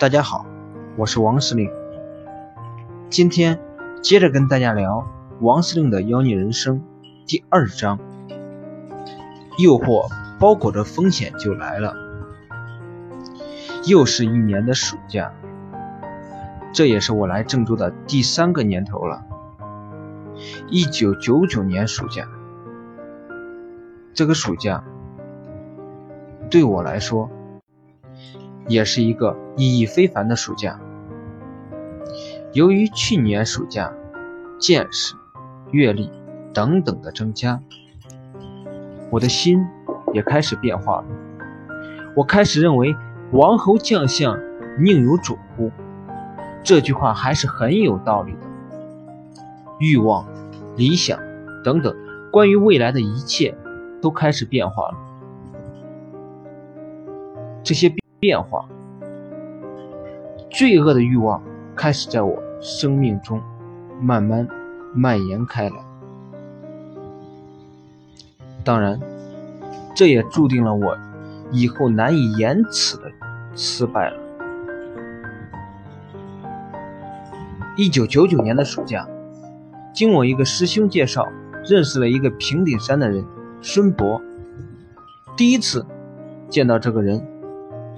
大家好，我是王司令。今天接着跟大家聊王司令的妖孽人生第二章。诱惑包裹着风险就来了。又是一年的暑假，这也是我来郑州的第三个年头了。一九九九年暑假，这个暑假对我来说。也是一个意义非凡的暑假。由于去年暑假见识、阅历等等的增加，我的心也开始变化了。我开始认为“王侯将相宁有种乎”这句话还是很有道理的。欲望、理想等等，关于未来的一切都开始变化了。这些。变化，罪恶的欲望开始在我生命中慢慢蔓延开来。当然，这也注定了我以后难以言辞的失败了。一九九九年的暑假，经我一个师兄介绍，认识了一个平顶山的人孙博。第一次见到这个人。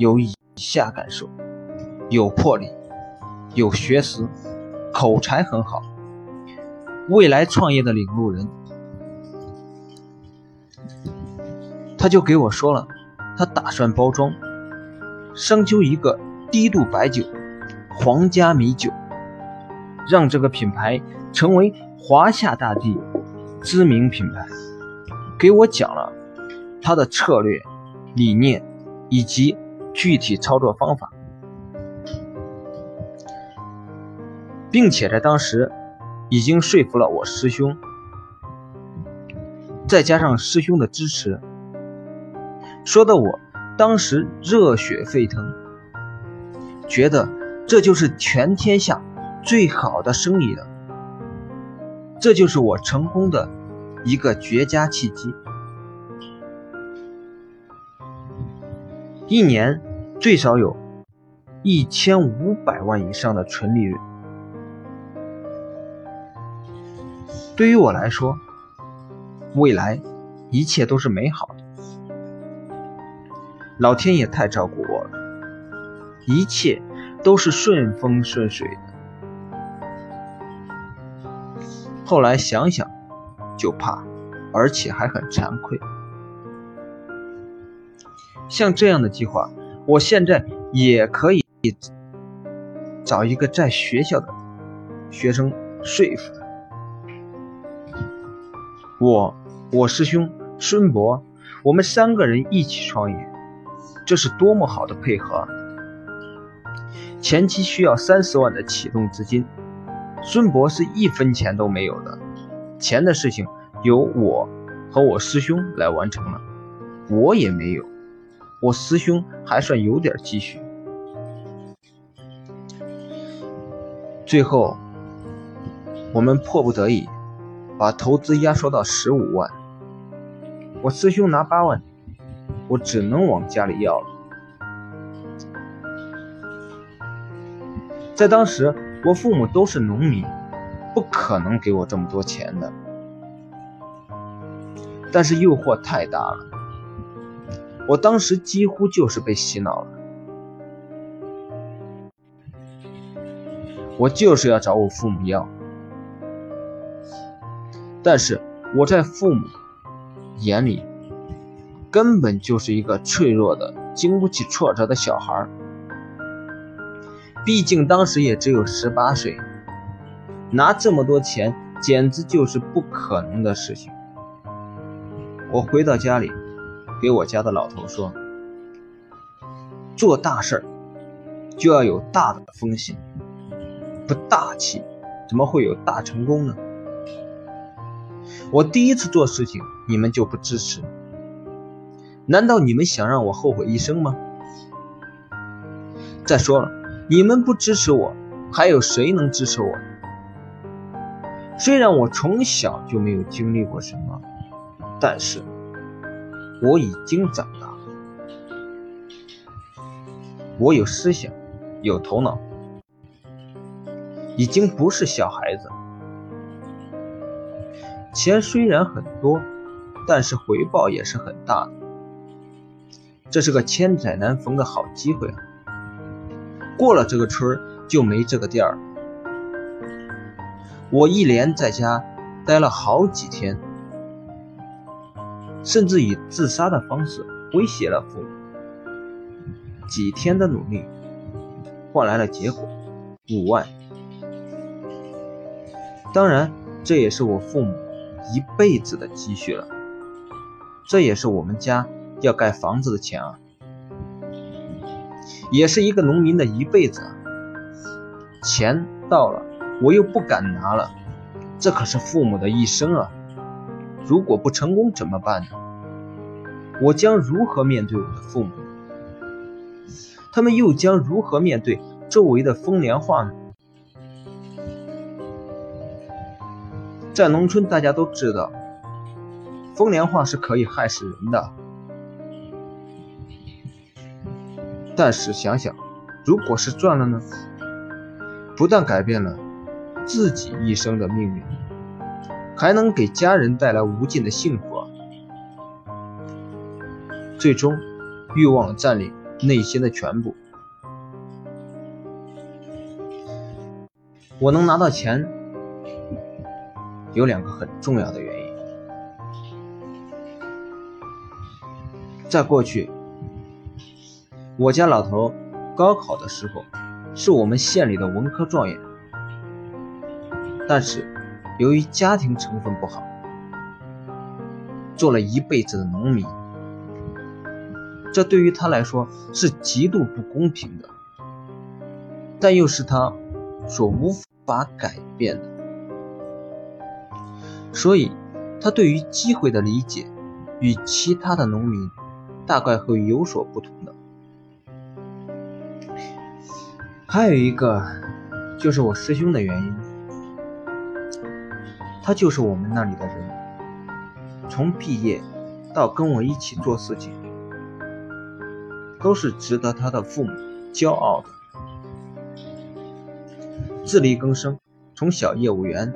有以下感受：有魄力，有学识，口才很好，未来创业的领路人。他就给我说了，他打算包装，商究一个低度白酒——皇家米酒，让这个品牌成为华夏大地知名品牌。给我讲了他的策略、理念以及。具体操作方法，并且在当时已经说服了我师兄，再加上师兄的支持，说的我当时热血沸腾，觉得这就是全天下最好的生意了，这就是我成功的一个绝佳契机。一年最少有一千五百万以上的纯利润。对于我来说，未来一切都是美好的。老天爷太照顾我了，一切都是顺风顺水的。后来想想就怕，而且还很惭愧。像这样的计划，我现在也可以找一个在学校的学生说服我，我师兄孙博，我们三个人一起创业，这是多么好的配合！前期需要三十万的启动资金，孙博是一分钱都没有的，钱的事情由我和我师兄来完成了，我也没有。我师兄还算有点积蓄，最后我们迫不得已把投资压缩到十五万。我师兄拿八万，我只能往家里要了。在当时，我父母都是农民，不可能给我这么多钱的。但是诱惑太大了。我当时几乎就是被洗脑了，我就是要找我父母要，但是我在父母眼里根本就是一个脆弱的、经不起挫折的小孩毕竟当时也只有十八岁，拿这么多钱简直就是不可能的事情。我回到家里。给我家的老头说：“做大事儿就要有大的风险，不大气怎么会有大成功呢？我第一次做事情，你们就不支持？难道你们想让我后悔一生吗？再说了，你们不支持我，还有谁能支持我？虽然我从小就没有经历过什么，但是……”我已经长大了，我有思想，有头脑，已经不是小孩子。钱虽然很多，但是回报也是很大的。这是个千载难逢的好机会啊！过了这个村就没这个店儿。我一连在家待了好几天，甚至以自杀的方式威胁了父母。几天的努力换来了结果，五万。当然，这也是我父母一辈子的积蓄了，这也是我们家要盖房子的钱啊，也是一个农民的一辈子啊。钱到了。我又不敢拿了，这可是父母的一生啊！如果不成功怎么办呢？我将如何面对我的父母？他们又将如何面对周围的风凉话呢？在农村，大家都知道，风凉话是可以害死人的。但是想想，如果是赚了呢？不但改变了。自己一生的命运，还能给家人带来无尽的幸福。最终，欲望占领内心的全部。我能拿到钱，有两个很重要的原因。在过去，我家老头高考的时候，是我们县里的文科状元。但是，由于家庭成分不好，做了一辈子的农民，这对于他来说是极度不公平的，但又是他所无法改变的。所以，他对于机会的理解与其他的农民大概会有所不同的。还有一个，就是我师兄的原因。他就是我们那里的人，从毕业到跟我一起做事情，都是值得他的父母骄傲的。自力更生，从小业务员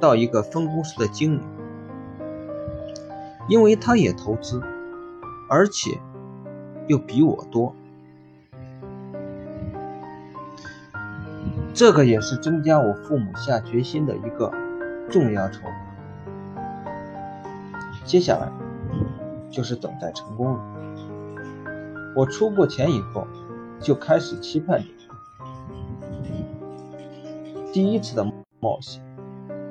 到一个分公司的经理，因为他也投资，而且又比我多，这个也是增加我父母下决心的一个。重要筹码，接下来就是等待成功了。我出过钱以后，就开始期盼着第一次的冒险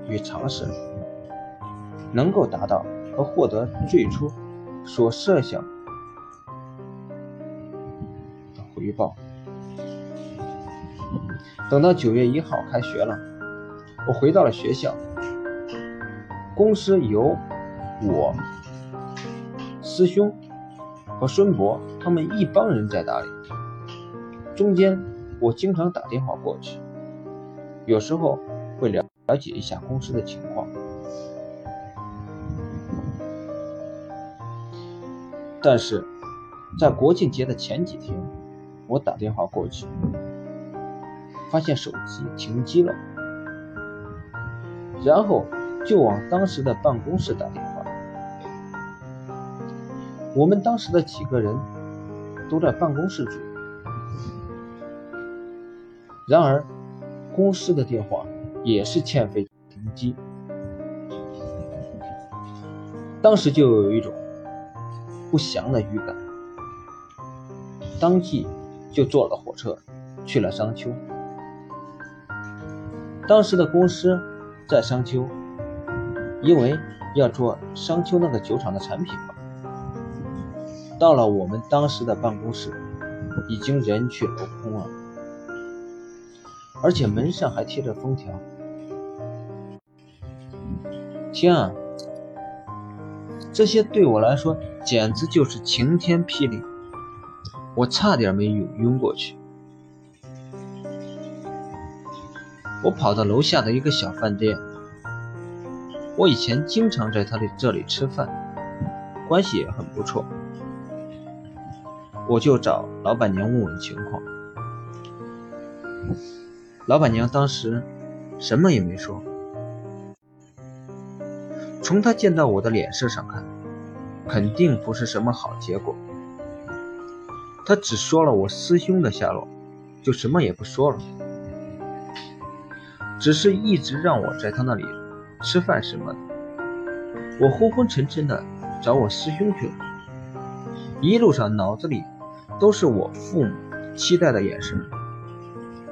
与尝试能够达到和获得最初所设想的回报。等到九月一号开学了，我回到了学校。公司由我师兄和孙博他们一帮人在打理，中间我经常打电话过去，有时候会了了解一下公司的情况。但是在国庆节的前几天，我打电话过去，发现手机停机了，然后。就往当时的办公室打电话。我们当时的几个人都在办公室住，然而公司的电话也是欠费停机。当时就有一种不祥的预感，当即就坐了火车去了商丘。当时的公司在商丘。因为要做商丘那个酒厂的产品嘛，到了我们当时的办公室，已经人去楼空了，而且门上还贴着封条。天啊，这些对我来说简直就是晴天霹雳，我差点没晕晕过去。我跑到楼下的一个小饭店。我以前经常在他的这里吃饭，关系也很不错。我就找老板娘问问情况。老板娘当时什么也没说。从她见到我的脸色上看，肯定不是什么好结果。她只说了我师兄的下落，就什么也不说了，只是一直让我在她那里吃饭什么的。我昏昏沉沉的找我师兄去了，一路上脑子里都是我父母期待的眼神。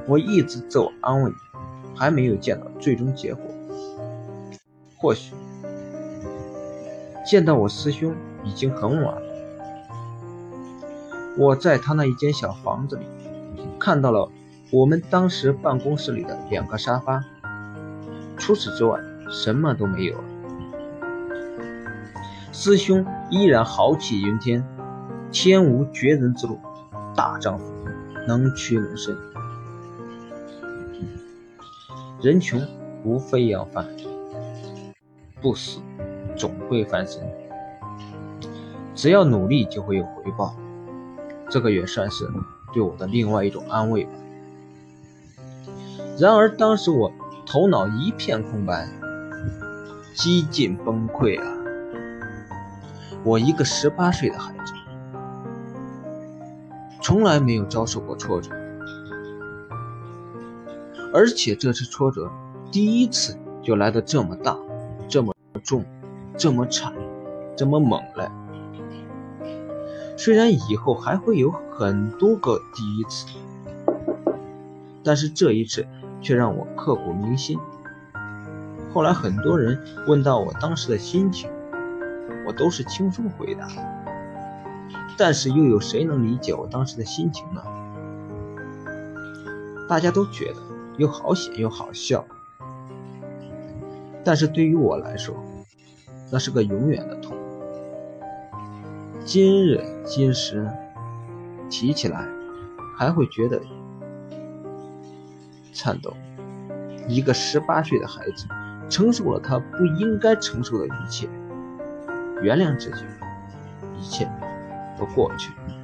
我一直自我安慰，还没有见到最终结果。或许见到我师兄已经很晚了。我在他那一间小房子里看到了我们当时办公室里的两个沙发，除此之外什么都没有了。师兄依然豪气云天，天无绝人之路，大丈夫能屈能伸。人穷无非要饭，不死总会翻身。只要努力就会有回报，这个也算是对我的另外一种安慰吧。然而当时我头脑一片空白，几近崩溃啊！我一个十八岁的孩子，从来没有遭受过挫折。而且这次挫折，第一次就来的这么大，这么重，这么惨，这么猛嘞。虽然以后还会有很多个第一次，但是这一次却让我刻骨铭心。后来很多人问到我当时的心情，我都是轻松回答。但是又有谁能理解我当时的心情呢？大家都觉得。又好险又好笑，但是对于我来说，那是个永远的痛。今日今时，提起来还会觉得颤抖。一个十八岁的孩子，承受了他不应该承受的一切，原谅自己，一切都过去了。